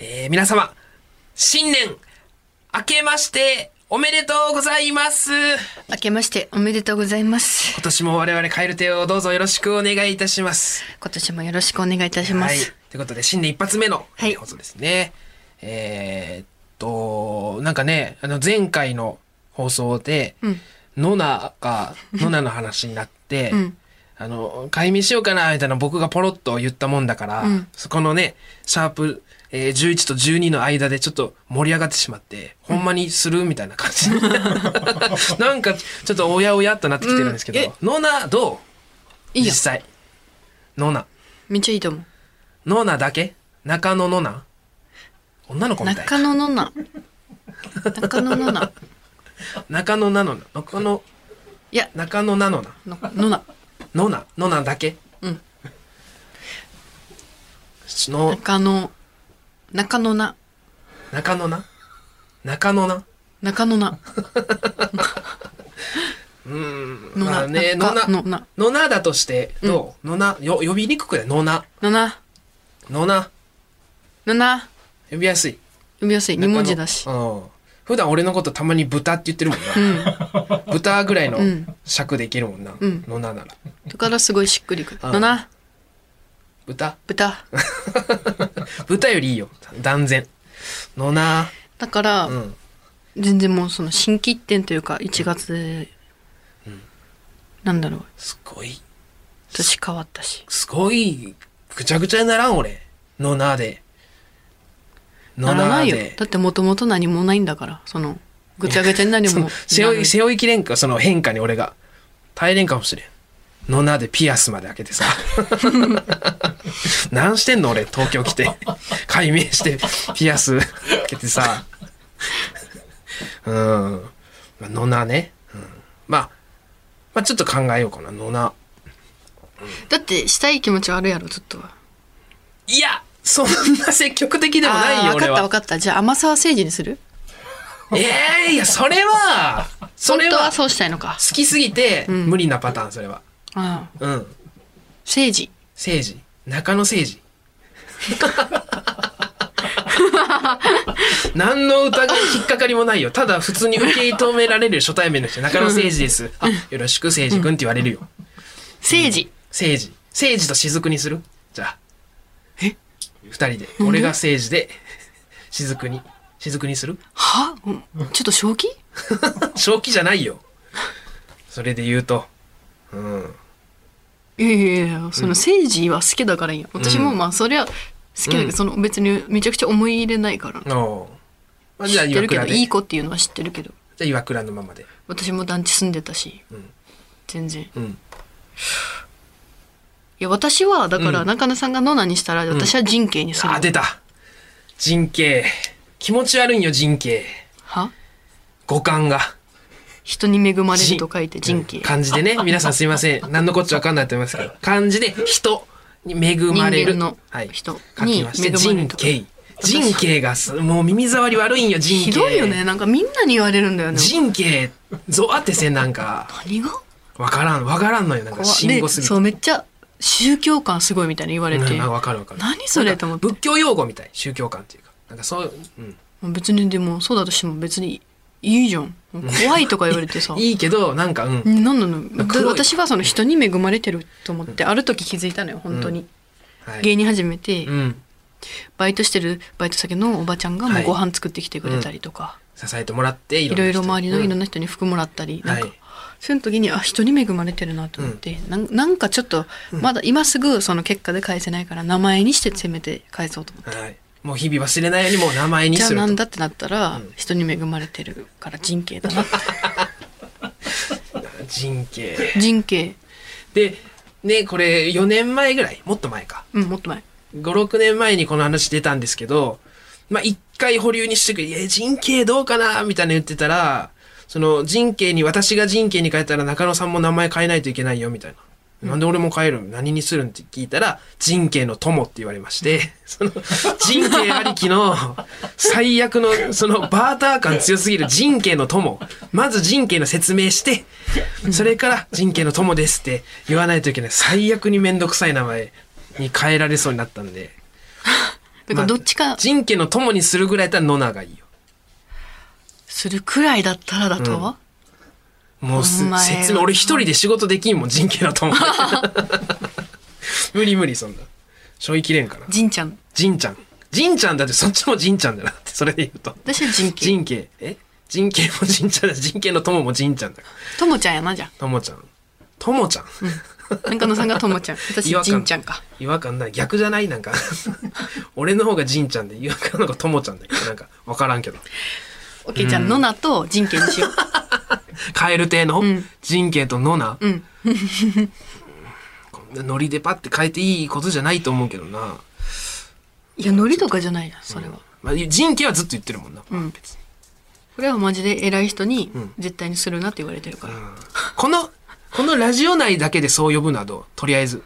えー皆様、新年、明けまして、おめでとうございます。明けましておめでとうございます。今年も我々カエル亭をどうぞよろしくお願いいたします。今年もよろしくお願いいたしまはい。す。ということで、新年一発目のはい放送ですね。えーっと、なんかね、あの前回の放送で、うんノナが、ノナの話になって、うんあの、解明しようかな、みたいな僕がポロッと言ったもんだから、うんそこのね、シャープ、えー11と12の間でちょっと盛り上がってしまって、ほんまにするみたいな感じで。なんか、ちょっとおやおやっとなってきてるんですけど、うんえノナどう？いいよ実。際。ノナ。めっちゃいいと思う。ノナだけ？中野ノナ？女の子みたい。中野のな。中野のな。中野なのな？中野、いや、中野なのな？ののな。ノナ、ノナだけ？うん。の、中野、中野な。中野な中野な中野な。うん。のな。まあね、ノナ、中のな。ノナだとして、どう、ノナ、よ、呼びにくくない？ノナ。のな。ノナ。のな。呼びやすい。読みやすい。二文字だし。うん。普段俺のことたまに豚って言ってるもんな。豚ぐらいのうん尺でいけるもんな。うんノナなら。だからすごいしっくりくる。うんのな。豚？豚。豚よりいいよ。断然。ノナ。だから、うん。全然もうその新規一点というか、1月で、なんだろう。すごい。年変わったし。すごい、ぐちゃぐちゃにならん俺。ノナで。ノならないよ。で。だってもともと何もないんだから、その、ぐちゃぐちゃになりも。背負い、背負いきれんか、その変化に俺が。耐えれんかもしれん。ノナでピアスまで開けてさ。何してんの俺、東京来て。解明して、ピアス開けてさ。うん。まあ、ノナね。うん、まあ、まあちょっと考えようかな、ノナ。だってしたい気持ちはあるやろ、ずっとは。いや、そんな積極的でもないよ、分か。った分かった。じゃあ甘沢誠治にする？ええいや、それは、それはそうしたいのか。好きすぎて、ん無理なパターン、それは。ああ。うん。誠治。政治。中野政治。何の疑い、引っかかりもないよ。ただ普通に受け止められる初対面の人、中野政治です。あ、よろしく政治君って言われるよ。誠治。政治。政治と雫にする？じゃあ。え？二人で。俺が政治で、雫に。雫にする？は？うんちょっと正気？正気じゃないよ。それで言うと。うん。いやいやいや、その政治は好きだからいいや。私もまあそりゃ好きだけど、うんその別にめちゃくちゃ思い入れないから。まあ、じゃあ知ってるけど。いい子っていうのは知ってるけど。じゃあ岩倉のままで。私も団地住んでたし。ん全然。いうん。や、私は、だからうん中野さんがノナにしたら、私は人形にする。あ、出た。人形。気持ち悪いんよ、人形。は？五感が。人に恵まれると書いて人形。漢字でね。皆さんすいません。何のこっちゃわかんないと思いますけど。漢字で人に恵まれる。人間のはい。人に恵まれると人形。人形がす、もう耳障り悪いんよ、人形。ひどいよね。。なんかみんなに言われるんだよね。人形、ゾワってせん、なんか。何が？わからん、わからんのよ。なんか、怖信号すそう、めっちゃ宗教感すごいみたいに言われて。わかるわかる。何それと思って仏教用語みたい。宗教観っていうか。なんかそういう、うん。別にでも、そうだとしても別にいいじゃん。怖いとか言われてさ。いいけど、なんか、うん。うんなの私はその人に恵まれてると思って、ある時気づいたのよ、本当に。はい芸人始めて、うん。バイトしてるバイト先のおばちゃんがもはいうご飯作ってきてくれたりとか、支えてもらって、いいろいろ人周りのいろんなな人に服もらったり、なんか、はいそういう時に、あ、人に恵まれてるなと思って、なんなんかちょっと、まだ今すぐその結果で返せないから、名前にしてせめて返そうと思って。はい。もう日々忘れないようにもう名前にじゃあ。なんだってなったら、人に恵まれてるから人形だな。人形。人形。で、ね、これ4年前ぐらい、もっと前か。うん、もっと前。5、6年前にこの話出たんですけど、まあ、一回保留にしてくれ、え、人形どうかな？みたいな言ってたら、その人形に、私が人形に変えたら中野さんも名前変えないといけないよ、みたいな。なんで俺も変える？ん何にするん？って聞いたら、人形の友って言われまして、その、人形ありきの、最悪の、その、バーター感強すぎる人形の友。まず人形の説明して、それから人形の友ですって言わないといけない。最悪にめんどくさい名前に変えられそうになったんで。だからどっちか人家の友にするぐらいだったらノナがいいよ。するくらいだったらだと、もうすお前は説明、俺一人で仕事できんもん、人家の友。無理無理、そんな。しょいきれんから。じんちゃん。じんちゃん。じんちゃんだってそっちもじんちゃんだなって、それで言うと。私は人家。人家、え？人家もじんちゃんだし、人家の友もじんちゃんだから。ともちゃんやな、じゃともちゃん。ともちゃん。あ。中野さんがともちゃん。私じんちゃんか。違和感ない。逆じゃない？なんか。俺の方がじんちゃんで、違和感の方がともちゃんだけ？ど、なんか、わからんけど。オッケー、じゃあ、ノナと人家にしよう。カエル亭の？ん人家とノナ、うん。こんなノリでパッて変えていいことじゃないと思うけどな。いや、ノリとかじゃないな、それは。まあ、人家はずっと言ってるもんな。ん別にこれはマジで偉い人にん絶対にするなって言われてるから。この、このラジオ内だけでそう呼ぶのはどうとりあえず。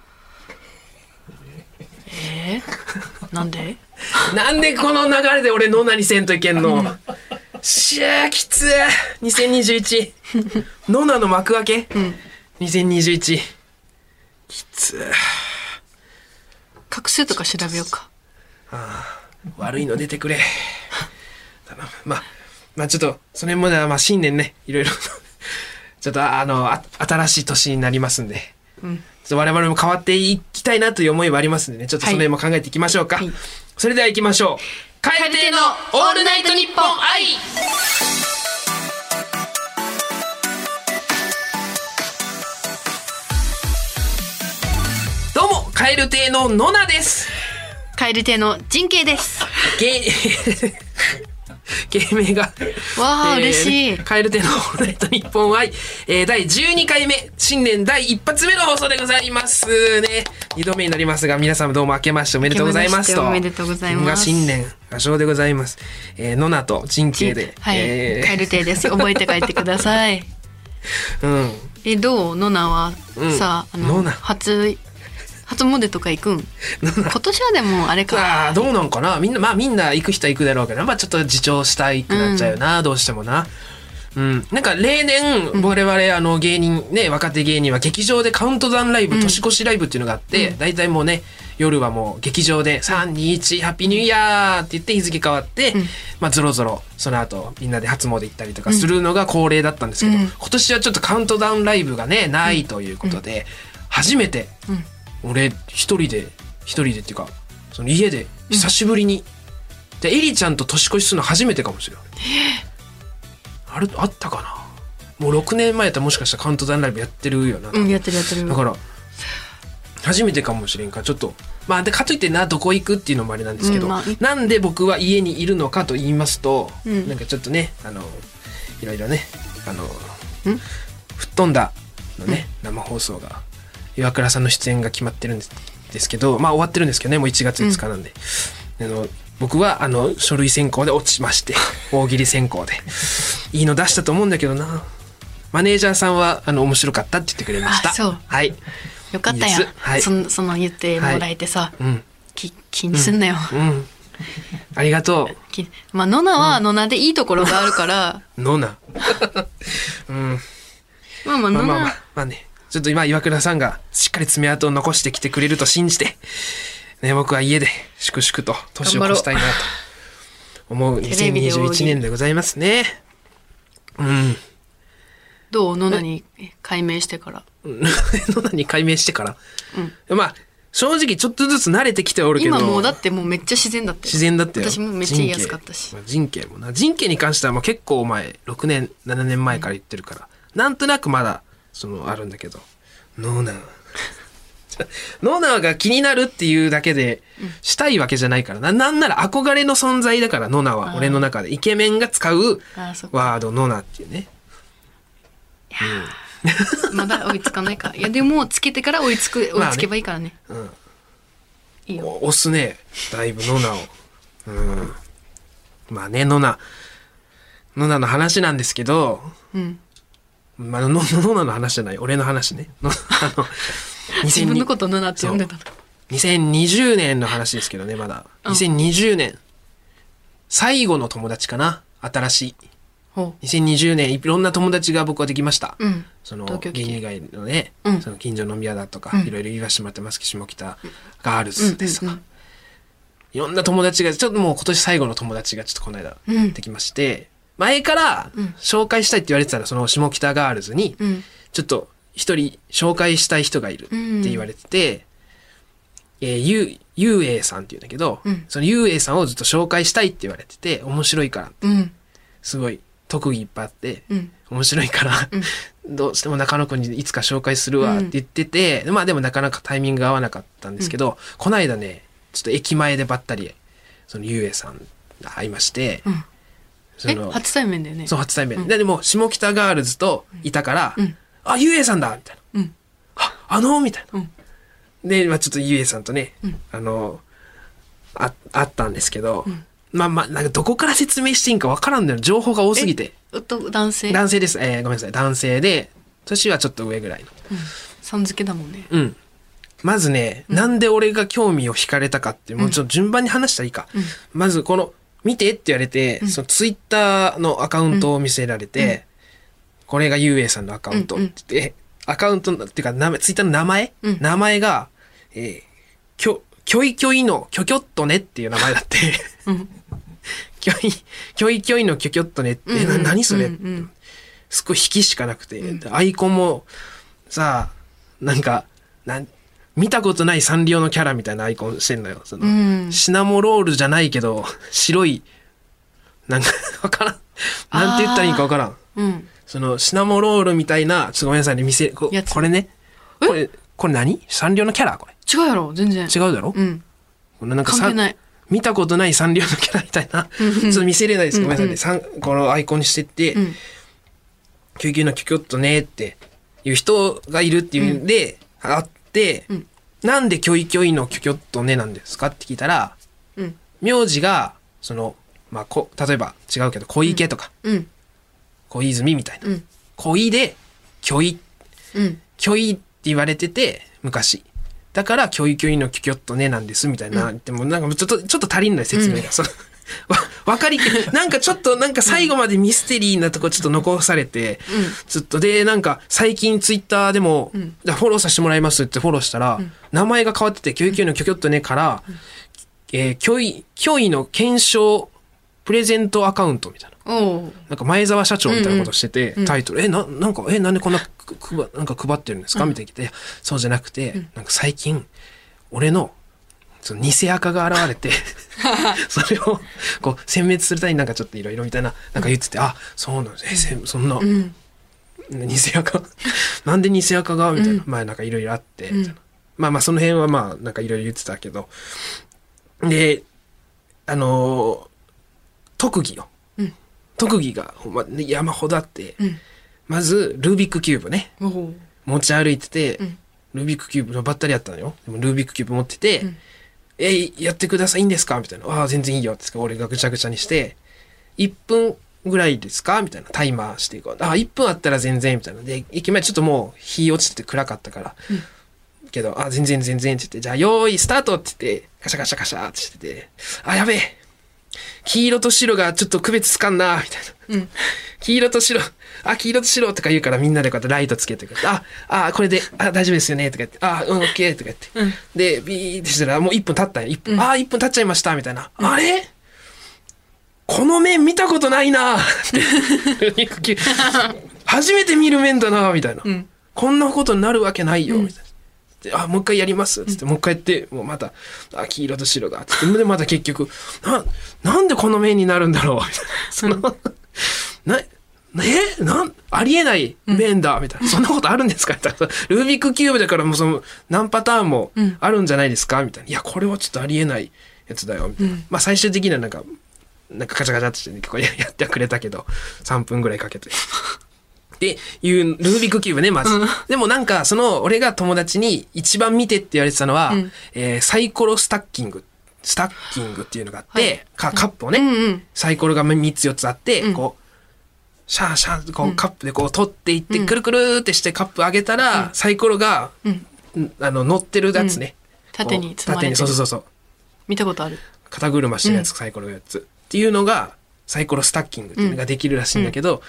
えー、なんで？なんでこの流れで俺ノナにせんといけんの？しゃーきつー2021ノナの幕開け、2021きつー画数とか調べようか。悪いの出てくれ。まあまあちょっとそれまではまあ新年ねいろいろ。ちょっとあのあ新しい年になりますんで、うん。ちょっと我々も変わっていきたいなという思いはありますんでねちょっとその辺も考えていきましょうか、はい。それでは行きましょう蛙亭のオールナイトニッポン愛どうも蛙亭のノナです蛙亭の人形です。芸芸名がわあ、嬉しい。カエル亭のオールナイトニッポン愛、えー、第12回目、新年第一発目の放送でございますね。二度目になりますが、皆様どうも明けましておめでとうございますと。おめでとうございますが新年、合唱でございます。えー、ノナと人形で。はい。え蛙亭です。覚えて帰ってください。ーうん。え、どうノナはうんさ、あの、初、初詣とか行くん？今年はでもあれあか。あ、どうなんかな？みんな、まあみんな行く人は行くだろうけど、まあちょっと自重したいくなっちゃうよな、どうしてもな。うん。なんか例年、我々、あの、芸人、ね、若手芸人は劇場でカウントダウンライブ、年越しライブっていうのがあって、大体もうね、夜はもう劇場で、3、2、1、ハッピーニューイヤーって言って日付変わって、まあゾロゾロ、その後、みんなで初詣行ったりとかするのが恒例だったんですけど、うん。今年はちょっとカウントダウンライブがね、ないということで、初めて、うん俺一人で一人でっていうかその家で久しぶりに、でエリちゃんと年越しするの初めてかもしれないあるあったかな？もう6年前やったらもしかしたらカウントダウンライブやってるよな、うん、やってるやってる。だから初めてかもしれんか。らちょっとまあでかといってなどこ行くっていうのもあれなんですけど、うんまあなんで僕は家にいるのかと言いますと、うん。なんかちょっとねあのいろいろねあのん？吹っ飛んだのね、生放送が岩倉さんの出演が決まってるんですですけどまあ終わってるんですけどねもう1月5日なんで、あの僕はあの書類選考で落ちまして 大喜利選考で。いいの出したと思うんだけどな。マネージャーさんはあの面白かったって言ってくれました。あそう。はい。よかったやん。はい。そのその言ってもらえてさ、うん。き気にすんなよ。うん。ありがときまあ、ノナはノナでいいところがあるから、う ノナ。うん。まあまあ、ノナまあまあまあ、まあね、ちょっと今岩倉さんがしっかり爪痕を残してきてくれると信じて、ね、僕は家で粛々と年を越したいなと思うテレビで大喜利2021年でございますね。うん。どう？ノナに解明してから。野田に解明してから。まあ、正直ちょっとずつ慣れてきておるけど。今もうだってもうめっちゃ自然だったよ自然だったよ。私もめっちゃ言いやすかったし人。家人家もな。人家に関してはもう結構前、6年、7年前から言ってるから、なんとなくまだ、その、あるんだけど、ノーナー。ノーナーが気になるっていうだけで、したいわけじゃないからな。なんなら憧れの存在だから、ノーナーは。俺の中で。イケメンが使う。ワード、ノーナーっていうね。まだ追いつかないか。いや、でも、つけてから追いつく、追まあねいつけばいいからね。うん。いいよ。お押すね。だいぶノナを。うん。まあね、ノナ。ノナの話なんですけど、うん。まあ、ノノナの話じゃない。俺の話ね。の あの、自分の2020ことノナって呼んでたの。2020年の話ですけどね、まだ。うん2020年。最後の友達かな。新しい。ほ2020年、いろんな友達が僕はできました。う。うん。その芸人以外のね、うんその近所飲み屋だとか、うんいろいろ言わせてもらってますけど下北ガールズですとか、うんうんいろんな友達が、ちょっともう今年最後の友達がちょっとこの間うんできまして、前からうん。紹介したいって言われてたら、その下北ガールズに、うん。ちょっと一人紹介したい人がいるって言われてて、えーゆう、ゆうえいさんって言うんだけど、うん。そのゆうえいさんをずっと紹介したいって言われてて、面白いから、うん。すごい特技いっぱいあって、うん。面白いから、どうしても中野くんにいつか紹介するわって言ってて、まあでもなかなかタイミングが合わなかったんですけど、この間ね、ちょっと駅前でばったり、そのゆうえいさんが会いまして、え初対面だよねそう、初対面。で、でも、下北ガールズといたから、うんあ、ゆうえいさんだみたいな。うんあ、あのみたいな。うんで、まあちょっとゆうえいさんとね、うんあの、あ、あったんですけど、んまあまあ、なんかどこから説明していいんかわからんのよ。情報が多すぎて。えと男性？男性です。えーごめんなさい。男性で、年はちょっと上ぐらいの。うんさん付けだもんねうん。まずね、なんで俺が興味を惹かれたかって、もうちょっと順番に話したらいいか。うんまずこの、見てって言われて、ん。そのツイッターのアカウントを見せられて、これがゆうえいさんのアカウントって言って、アカウントのっていうか名前、ツイッターの名前、うん。名前が、えー、きょ、きょいきょいのきょきょっとねっていう名前だって。うん。きょい、きょいきょいのきょきょっとねって、えなうん。何それ、うんうん。すごい引きしかなくて、アイコンもさなんかなん見たことないサンリオのキャラみたいなアイコンしてんのよ。その、うん。シナモロールじゃないけど白いなんか わからん。なんて言ったらいいかわからん。うん。そのシナモロールみたいなちょっとごめんなさいね見せここれね。え？これこれ何？サンリオのキャラ？これ。違うやろ全然。違うだろ、うん。このなんかさ関係ない。見たことないサンリオのキャラみたいな、ちょっと見せれないです。ごめんなさいね。さんこのアイコンにしてって、うん。救急のキョキョッとねっていう人がいるっていうんで、あって、うん。なんでキョイキョイのキョキョッとねなんですかって聞いたら、うん。名字が、その、まあ、こ、例えば違うけど、小池とか、うん。小泉みたいな。うん。小井で、キョイ、うん。キョイって言われてて、昔。だから、キョイキョイのキョキョッとねなんです、みたいな。言っても、なんかちょっと、ちょっと足りんない説明が。わ、わかりき、なんかちょっと、なんか最後までミステリーなとこちょっと残されて、ちょっとで、なんか最近ツイッターでも、ん。じゃあフォローさせてもらいますってフォローしたら、名前が変わってて、キョイキョイのキョキョッとねから、えー、キョイ、キョイの検証プレゼントアカウントみたいな。なんか前澤社長みたいなことしてて、タイトル、え、な、なんか、え、なんでこんなく、くば、なんか配ってるんですか？みたいなて、そうじゃなくて、なんか最近、俺の、その偽赤が現れて、それを、こう、殲滅するためになんかちょっといろいろみたいな、なんか言ってて、あ、そうなんです。え、せそんな、うん偽赤 なんで偽赤が？みたいな。まあなんかいろいろあって。まあまあその辺はまあなんかいろいろ言ってたけど。で、あのー特技よ。うん特技がまね山ほどあって、うんまずルービックキューブね。持ち歩いてて、うんルービックキューブのばったりやったのよ。でもルービックキューブ持ってて、うんえ、やってくださいいいんですか？みたいな。ああ、全然いいよ。って俺がぐちゃぐちゃにして、1分ぐらいですか？みたいな。タイマーしていこう。ああ、1分あったら全然、みたいな。で、駅前ちょっともう日落ちてて暗かったから。けど、あ、全然全然って言って、じゃあ、用意スタートって言って、カシャカシャカシャってしてて、あ、やべえ。黄色と白がちょっと区別つかんな、みたいな。うん黄色と白、あ、黄色と白とか言うからみんなでこうやってライトつけてくれて、あ、あ、これで、あ、大丈夫ですよね、とか言って、あ、うん、オッケー、とか言って。うんで、ビーってしたら、もう1分経ったよ。1分。あ、1分経っちゃいました、みたいな。あれ？この面見たことないなって 初めて見る面だな、みたいな。んこんなことになるわけないよ、みたいな。であ、もう一回やります。つって、もう一回やって、もうまた、あ、黄色と白が。つって、で、また結局、な、なんでこの面になるんだろうみたいな。その、な、えなん、ありえない面だ、みたいな。そんなことあるんですか？みたいな。ルービックキューブだからもうその、何パターンもあるんじゃないですか？みたいな。いや、これはちょっとありえないやつだよ、みたいな。まあ最終的にはなんか、なんかカチャカチャってして、ね、結構ややってはくれたけど、3分ぐらいかけて。っていう、ルービックキューブね、まず。でもなんか、その、俺が友達に一番見てって言われてたのは、うん。えーサイコロスタッキング。スタッキングっていうのがあって、はい。かカップをね、うんうん。サイコロが3つ4つあって、うん。こう、シャーシャーこうカップでこう取っていって、くるくるってしてカップ上げたら、サイコロが、うん。んあの、乗ってるやつね。縦に縦に、積まれてる。そうそうそうそう。見たことある。肩車してるやつ、サイコロのやつ。っていうのが、サイコロスタッキングっていうのができるらしいんだけど、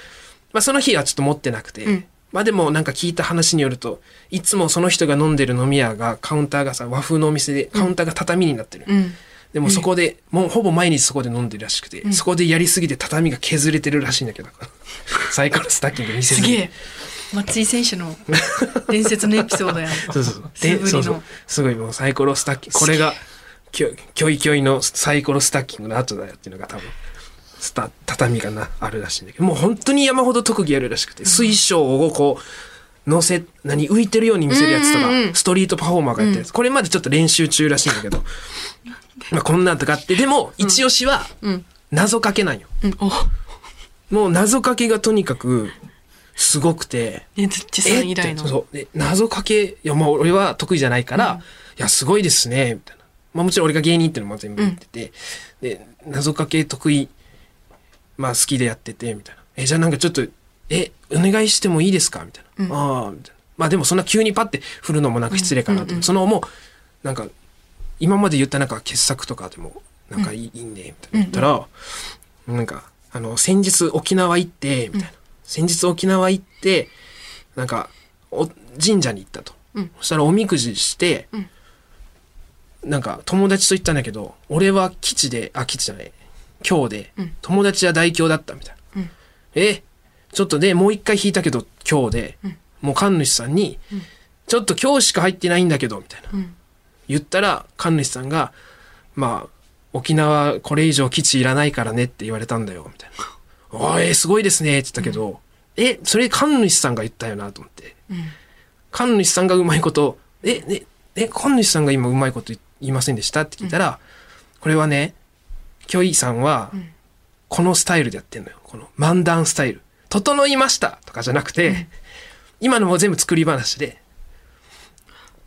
まあその日はちょっと持ってなくて、うん。まあでもなんか聞いた話によると、いつもその人が飲んでる飲み屋がカウンターがさ、和風のお店でカウンターが畳になってる。うん。でもそこで、もうほぼ毎日そこで飲んでるらしくて、そこでやりすぎて畳が削れてるらしいんだけど、サイコロスタッキング見せるすげえ。松井選手の伝説のエピソードやん。そうそうそう。そうそう。すごいもうサイコロスタッキング。これが、きょいきょいのサイコロスタッキングの後だよっていうのが多分、スタ、畳がな、あるらしいんだけど、もう本当に山ほど特技あるらしくて、水晶をこう、乗せ、何、浮いてるように見せるやつとか、うんうんうん。ストリートパフォーマーがやってるやつ。これまでちょっと練習中らしいんだけど、まあこんなんとかあって、でも、一押しは、うん。謎かけなんよ。うん。お。もう謎かけがとにかく、すごくて、ねずっちさん以来の。謎かけいやまあ俺は得意じゃないから、いやすごいですねみたいな、まあ、もちろん俺が芸人っていうのも全部言ってて、で謎かけ得意まあ好きでやっててみたいな。えじゃあなんかちょっとえお願いしてもいいですか？みたいな、ああみたいな。まあでもそんな急にパッて振るのもなんか失礼かなと、そのもうなんか今まで言ったなんか傑作とかでもなんかいい,、いいんでみたいな言ったら、なんかあの先日沖縄行ってみたいな、先日沖縄行ってなんかお神社に行ったと、うん。そしたらおみくじして、ん。なんか友達と行ったんだけど俺は吉であ吉じゃない今日で、うん。友達は大凶だったみたいな、うん。えちょっとでもう一回引いたけど今日で、ん。もう神主さんに、ちょっと今日しか入ってないんだけどみたいな、うん。言ったら神主さんがまあ沖縄これ以上基地いらないからねって言われたんだよみたいな「おいすごいですね」って言ったけど、えそれ神主さんが言ったよなと思って。うん。神主さんがうまいこと「えねえ神主さんが今うまいこと言いませんでした?」って聞いたら、これはねキョイさんはん。このスタイルでやってんのよ。この漫談スタイル「整いました」とかじゃなくて、今のも全部作り話で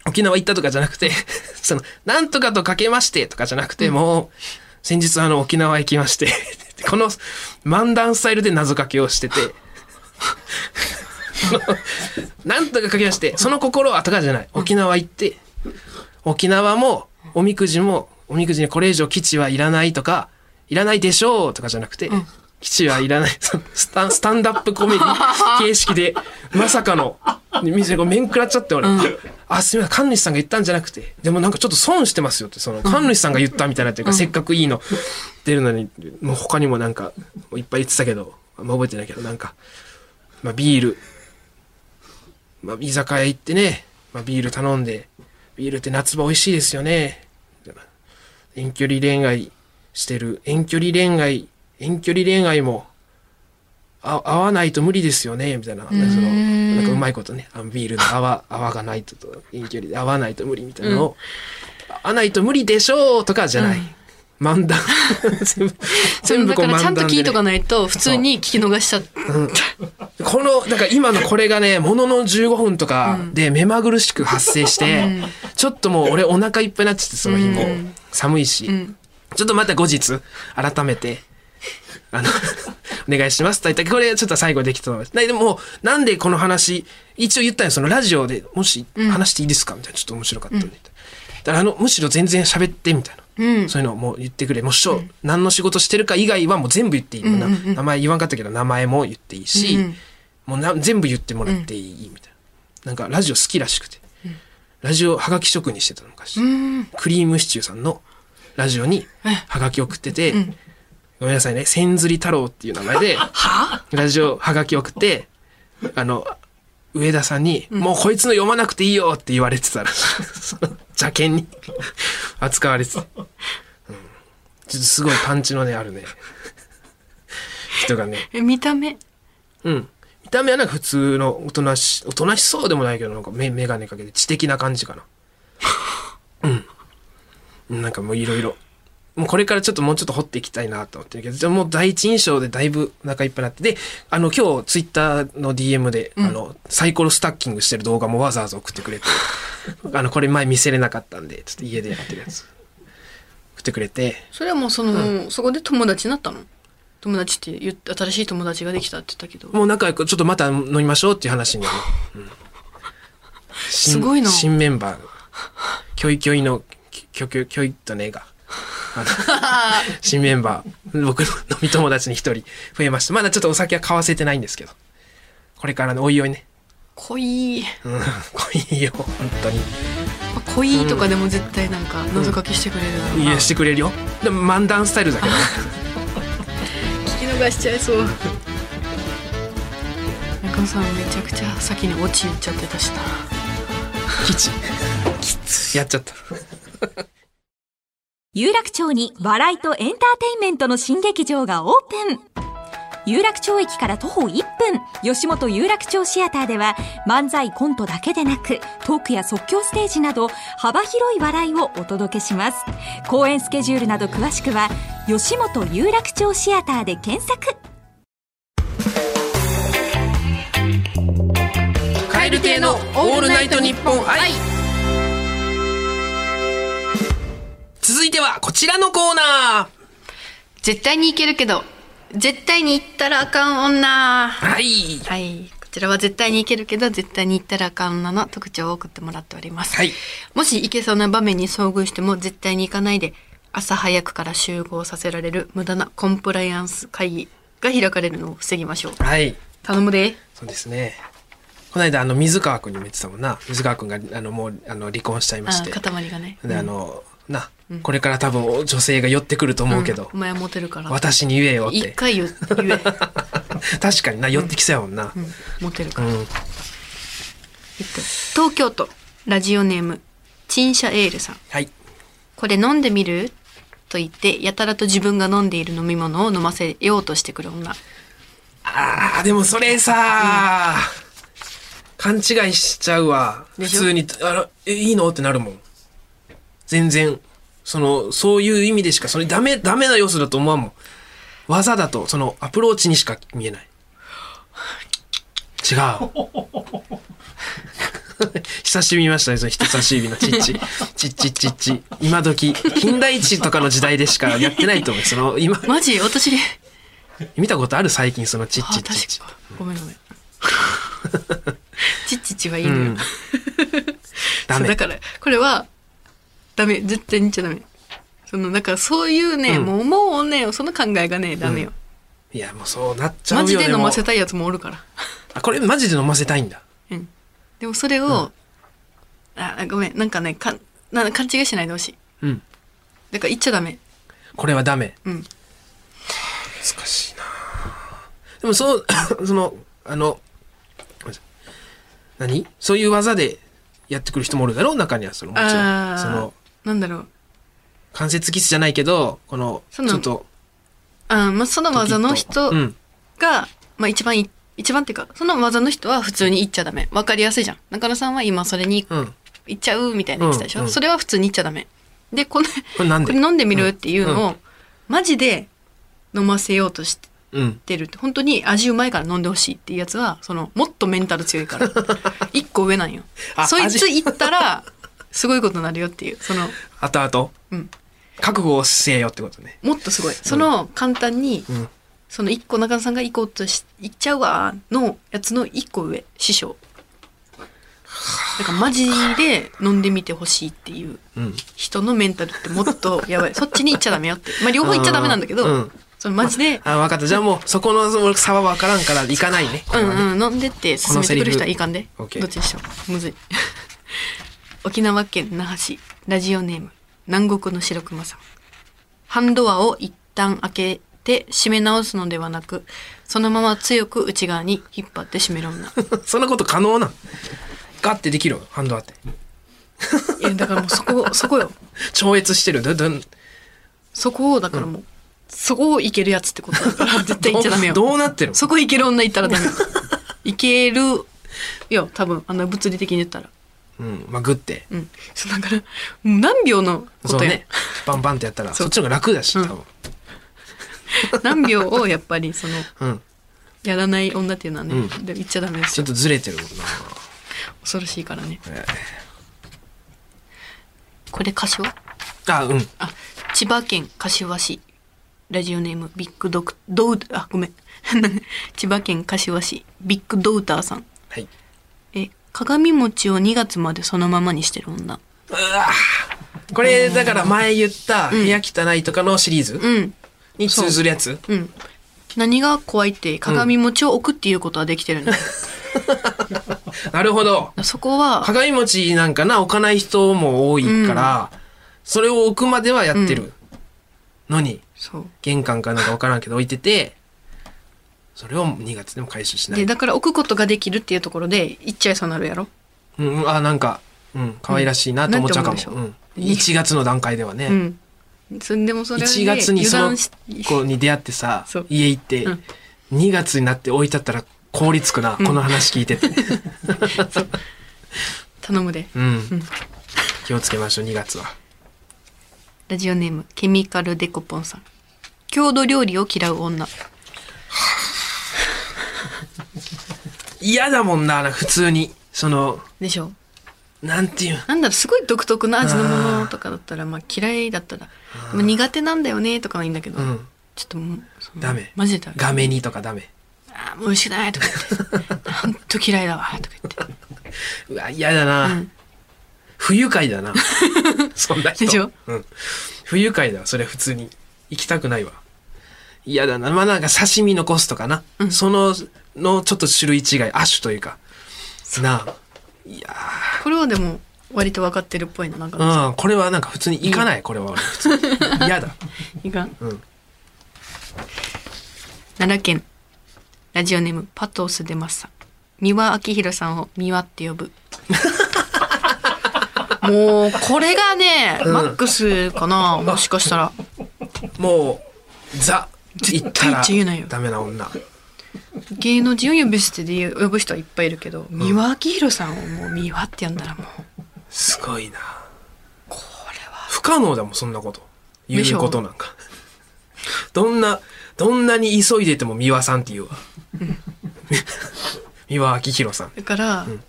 沖縄行ったとかじゃなくて、その、なんとかとかけましてとかじゃなくて、もう、先日あの沖縄行きまして、この漫談スタイルで謎かけをしてて、なんとかかけまして、その心はとかじゃない。沖縄行って、沖縄も、おみくじも、おみくじにこれ以上基地はいらないとか、いらないでしょうとかじゃなくて、基地はいらない、スタンスタンダップコメディ 形式で、まさかの、面食らっちゃって俺、あ、すみません、神主さんが言ったんじゃなくて、でもなんかちょっと損してますよって、その、神主さんが言ったみたいなっていうか、せっかくいいの。出るのに、もう他にもなんか、いっぱい言ってたけど、あんま覚えてないけど、なんか、まあビール、まあ居酒屋行ってね、まあビール頼んで、ビールって夏場美味しいですよね。遠距離恋愛してる、遠距離恋愛、遠距離恋愛も、あ合わないと無理ですよね、みたいな。なん。かそのなんかうまいことね、あのビールの泡、泡がないとと、遠距離で合わないと無理みたいなのを、合わないと無理でしょうとかじゃない。漫談。全部、こうだからちゃんと聞いとかないと普通に聞き逃しちゃうこの、だから今のこれがね、ものの15分とかで目まぐるしく発生して、ちょっともう俺お腹いっぱいになっちゃって、その日も。うん。寒いし、ん。ちょっとまた後日、改めて、あの、お願いしますと言ったこれちょっと最後できたと思います。でも、なんでこの話、一応言ったよ、そのラジオでもし話していいですか？みたいな、ちょっと面白かったん。で。だからあの、むしろ全然喋ってみたいな。うん。そういうのをもう言ってくれ。もうしょ、何の仕事してるか以外はもう全部言っていい。うんうんうん。な名前言わんかったけど名前も言っていいし、うんうん。もうな全部言ってもらっていいみたいな。なんかラジオ好きらしくて。ラジオはがき職人してたの昔。うん。クリームシチューさんのラジオにえはがき送ってて、ん。ごめんなさいね、千釣り太郎っていう名前で、はラジオはがき送って、あの、上田さんに、もうこいつの読まなくていいよって言われてたら 邪険に扱われてて、うんちょっとすごいパンチのね、あるね、人がね、え見た目？うん。見た目はなんか普通のおとなし、おとなしそうでもないけど、なんか目、眼鏡かけて知的な感じかな。うん。なんかもういろいろ。もうこれからちょっともうちょっと掘っていきたいなと思ってるけど、じゃあもう第一印象でだいぶお腹いっぱいになって、で、あの今日ツイッターの DM で、あの、サイコロスタッキングしてる動画もわざわざ送ってくれて、あの、これ前見せれなかったんで、ちょっと家でやってるやつ。送ってくれて、それはもうその、そこで友達になったの？友達って言って新しい友達ができたって言ったけど。もう仲良くちょっとまた飲みましょうっていう話にはね、うん新すごいな。新メンバー。キョイキョイのキョキョキョイとねが。あの 新メンバー。僕の飲み友達に一人。増えました。まだちょっとお酒は買わせてないんですけど。これからのおいおいね。濃い。うん。濃いよ本当にあ恋とかでも絶対なんか謎かけしてくれるだろうな、いやしてくれるよ。でも漫談スタイルだけど。聞き逃しちゃいそう。中野さんめちゃくちゃ先にオチ言っちゃってたしな。キチやっちゃった。有楽町に笑いとエンターテインメントの新劇場がオープン有楽町駅から徒歩1分。吉本有楽町シアターでは漫才コントだけでなくトークや即興ステージなど幅広い笑いをお届けします。公演スケジュールなど詳しくは吉本有楽町シアターで検索。蛙亭のオールナイトニッポン愛。続いてはこちらのコーナー。絶対にいけるけど絶対に行ったらあかん女。はい。はい。こちらは絶対にいけるけど絶対に行ったらあかん女の特徴を送ってもらっております、はい。もし行けそうな場面に遭遇しても絶対に行かないで朝早くから集合させられる無駄なコンプライアンス会議が開かれるのを防ぎましょう。はい。頼むで。そうですね。この間あの水川君にも言ってたもんな。水川君があのもうあの離婚しちゃいまあして。塊がね。であのな、これから多分女性が寄ってくると思うけど、ん。お前はモテるから。私に言えよって。一回言う言え、確かにな寄ってきそうやもんな。うん、モテるから、うん、えっと、東京都ラジオネームチンシャエールさん。はい。これ飲んでみる？と言ってやたらと自分が飲んでいる飲み物を飲ませようとしてくる女。あーでもそれさ勘違いしちゃうわ。普でしょ？通にあらえいいの？ってなるもん全然そのそういう意味でしかそれダメダメな要素だと思わんもん。技だとそのアプローチにしか見えない。違う。久しぶりに見ましたねその人差し指のチッチ。チッチッチッチ。今時近代一とかの時代でしかやってないと思う。その今。マジ？私で。見たことある最近そのチッあチッチッチ。ごめんごめん。チッチッチはいいのよ、うん。だからこれはダメ。絶対に言っちゃダメ。そのだからそういうね、うん。もうもうねその考えがねダメよ、いやもうそうなっちゃうよマジで飲ませたたいやつもおるから。あこれマジで飲ませたいんだ。うん。でもそれを、あごめん。なんかねかな勘違いしないでほしい。うん。だから言っちゃダメ。これはダメ。うん。難しいな。でもそう そのあのごめんなさい何？そういう技でやってくる人もおるだろう？中にはそのもちろあー。んそのなんだろう。関節キスじゃないけどこのちそのょっとあーまあその技の人うん。が、まあ一番い一番っていうかその技の人は普通に言っちゃダメ。わかりやすいじゃん。中野さんは今それにうん。言っちゃうみたいな言ってたでしょ、うん。うんそれは普通に言っちゃダメ。でこのこれこれ飲んでみるっていうのを、うん。マジで飲ませようとしてうん。るって本当に味うまいから飲んでほしいっていうやつはそのもっとメンタル強いから。一個上なんよ。あそいつ味。言ったら すごいことになるよっていうその後々？うん。覚悟をせよってことね。もっとすごい。その簡単に、うん。その一個中野さんが行こうとし行っちゃうわのやつの一個上師匠。だからマジで飲んでみてほしいっていううん。人のメンタルってもっとやばい。そっちに行っちゃダメよって。まあ両方行っちゃダメなんだけど、うん。そのマジであ分かった。じゃあもうそこの差は分からんから行かないね。こうんうん。飲んでって進めてくる人はいいかんで。どっちでしょう。むずい沖縄県那覇市ラジオネーム南国の白熊さん。ハンドアを一旦開けて閉め直すのではなくそのまま強く内側に引っ張って閉める女。そんなこと可能なんガッてできる？ハンドあって。いやだからもうそこ そこよ。超越してる？どどん？そこをだからもう、そこをいけるやつってことだから 絶対言っちゃダメよ。どうなってるの？そこいける女いったらダメ。よいけるよ多分あの物理的に言ったらうんまあグッて。うん。そうだから何秒のことよ、そうね。バンバンってやったらそっちの方が楽だし多うん。分。何秒をやっぱりそのうん。やらない女っていうのはね、うん。で言っちゃダメですよ。ちょっとずれてるもんな。恐ろしいからね。えこれ柏？ーあうん。あ千葉県柏市。ラジオネームビッグドクドウあごめん。千葉県柏市ビッグドウターさん。はい。え鏡餅を2月までそのままにしてる女。うわこれだから前言った部屋汚いとかのシリーズうん。に通ずるやつ？う。ん。何が怖いって鏡餅を置くっていうことはできてるんだよ、なるほど。そこは、鏡餅なんかな、置かない人も多いから、それを置くまではやってる。のに、そう。玄関かなんかわからんけど置いてて、それを2月でも回収しなで、い。だから置くことができるっていうところで、行っちゃいそうなるやろ？うん、うんあ、なんか、うん、可愛らしいなと思っちゃうかも。う。んでしょ1月の段階ではね。うん。そでもそれで1月にその子に出会ってさ家行って、うん2月になって置いてあったら凍りつくな、この話聞いてて。頼むで。うん。気をつけましょう、2月は。ラジオネーム、ケミカルデコポンさん。郷土料理を嫌う女。嫌だもんな、普通に。その、でしょなんていうなんだろう、すごい独特な味のものとかだったら、まあ嫌いだったら、でも苦手なんだよねとかはいいんだけど、うん。ちょっともう、ダメマジでダメ。画面にとかダメ。あーもう美味しくないとか言って、ほんと嫌いだわ、とか言って。うわ、嫌だな。うん不愉快だな。そんな人。でしょ？うん。不愉快だわ、それは普通に。行きたくないわ。嫌だな。まあなんか刺身残すとかな。その、のちょっと種類違い、亜種というか。なあ。いやこれはでも、割と分かってるっぽいな、なんか。ーうん、これはなんか普通に行かない、これは俺。普通に。嫌だ。いかんうん。奈良県ラジオネームパトスデマスさん三輪明宏さんを三輪って呼ぶ もうこれがね、うんマックスかなもしかしたらもう、ザ、絶対行ったら言っちゃ言えないよダメな女。芸能人を呼び捨てで呼ぶ人はいっぱいいるけど、三輪明宏さんをもう三輪って呼んだらもうすごいな。これは不可能だもん、そんなこと。言うことなんか。どんな、どんなに急いでても三輪さんって言うわ。三輪明宏さん。だから、ん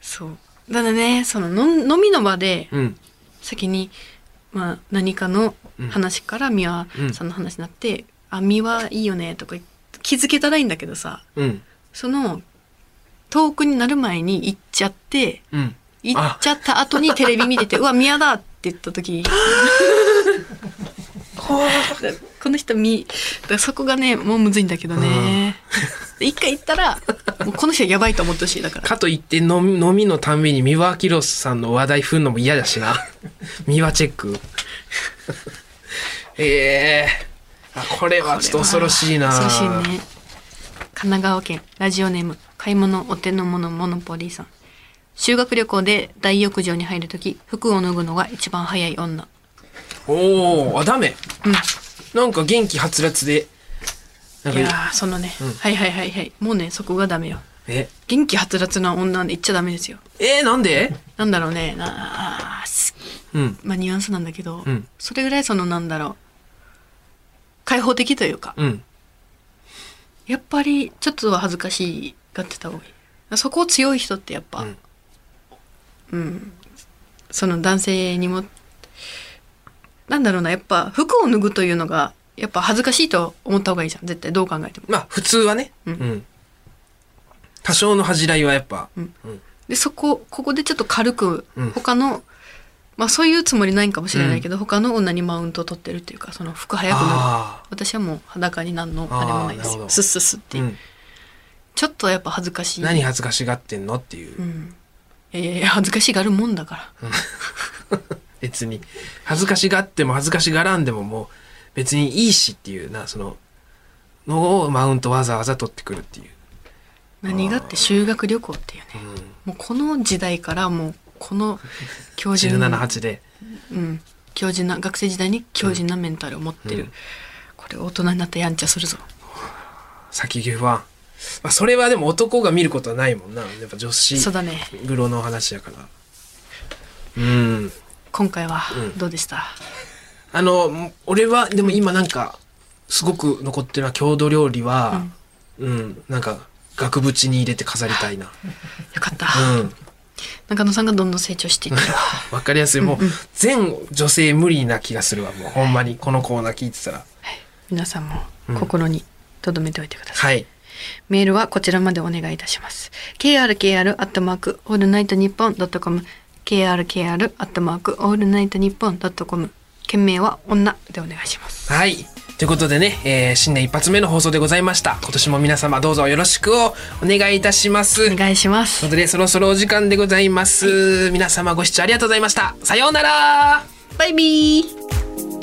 そうただねそのの飲みの場でうん。先に、まあ、何かの話から三輪さんの話になって「あ三輪いいよね」とか言って気づけたらいいんだけどさうん。その遠くになる前に行っちゃってうん。行っちゃった後にテレビ見てて「うわ宮だ!」って言った時この人みだからそこがねもうむずいんだけどねで一回行ったらもうこの人やばいと思ってほしいだからかといって飲み飲みのたんびに三輪明宏さんの話題振るのも嫌だしな。三輪チェック。ええあ、これはちょっと恐ろしいな。恐ろしいね神奈川県ラジオネーム買い物お手の物モノポリーさん。修学旅行で大浴場に入るとき服を脱ぐのが一番早い女。おお、あ、ダメ。うん。なんか元気はつらつで。なんかいやーそのね、はいはいはいはい。もうねそこがダメよ。え、元気はつらつな女で言っちゃダメですよ。えー、なんで？なんだろうね。なあすうん。まあニュアンスなんだけど、うん。それぐらいそのなんだろう開放的というか。うん。やっぱりちょっとは恥ずかしがってた方がいい。そこ強い人ってやっぱうん。うん、その男性にもなんだろうなやっぱ服を脱ぐというのがやっぱ恥ずかしいと思った方がいいじゃん。絶対どう考えても。まあ、普通はね。うん。うん。多少の恥じらいはやっぱ。うん。うん。でそこここでちょっと軽くうん。他の、まあそういうつもりないんかもしれないけど、他の女にマウントを取ってるっていうかその服早く脱ぐあ私はもう裸になんのあれもないです。スッスッスッってあ。いう、うん。ちょっとやっぱ恥ずかしい。何恥ずかしがってんのっていう。うん。いやいやいや恥ずかしがるもんだから。別に。恥ずかしがっても恥ずかしがらんでももう別にいいしっていうな、その、のをマウントわざわざ取ってくるっていう。何がって修学旅行っていうね。もうこの時代からもうこの強靭17、な8で。うん、強靭な学生時代に強靭なメンタルを持ってる、うんこれ大人になったらやんちゃするぞ先牛は。まあ、それはでも男が見ることはないもんな。やっぱ女子そうだね風呂の話やから。うん。今回はうんどうでした、あの、俺は、でも今なんか、すごく残ってるのは郷土料理は、うん、なんか、額縁に入れて飾りたいな。よかった、うん。中野さんがどんどん成長していってるわわかりやすい。もう、全女性無理な気がするわ。もう、ほんまに、このコーナー聞いてたら。皆さんも心に留めておいてください、はい。メールはこちらまでお願いいたします krkr アットマークオールナイトニッポンドットコム krkr アットマークオールナイトニッポンドットコム件名は女でお願いしますはい。ということでね、えー新年一発目の放送でございました。今年も皆様どうぞよろしくをお願いいたします。お願いしますということで、そろそろお時間でございます。皆様ご視聴ありがとうございました。さようならバイビー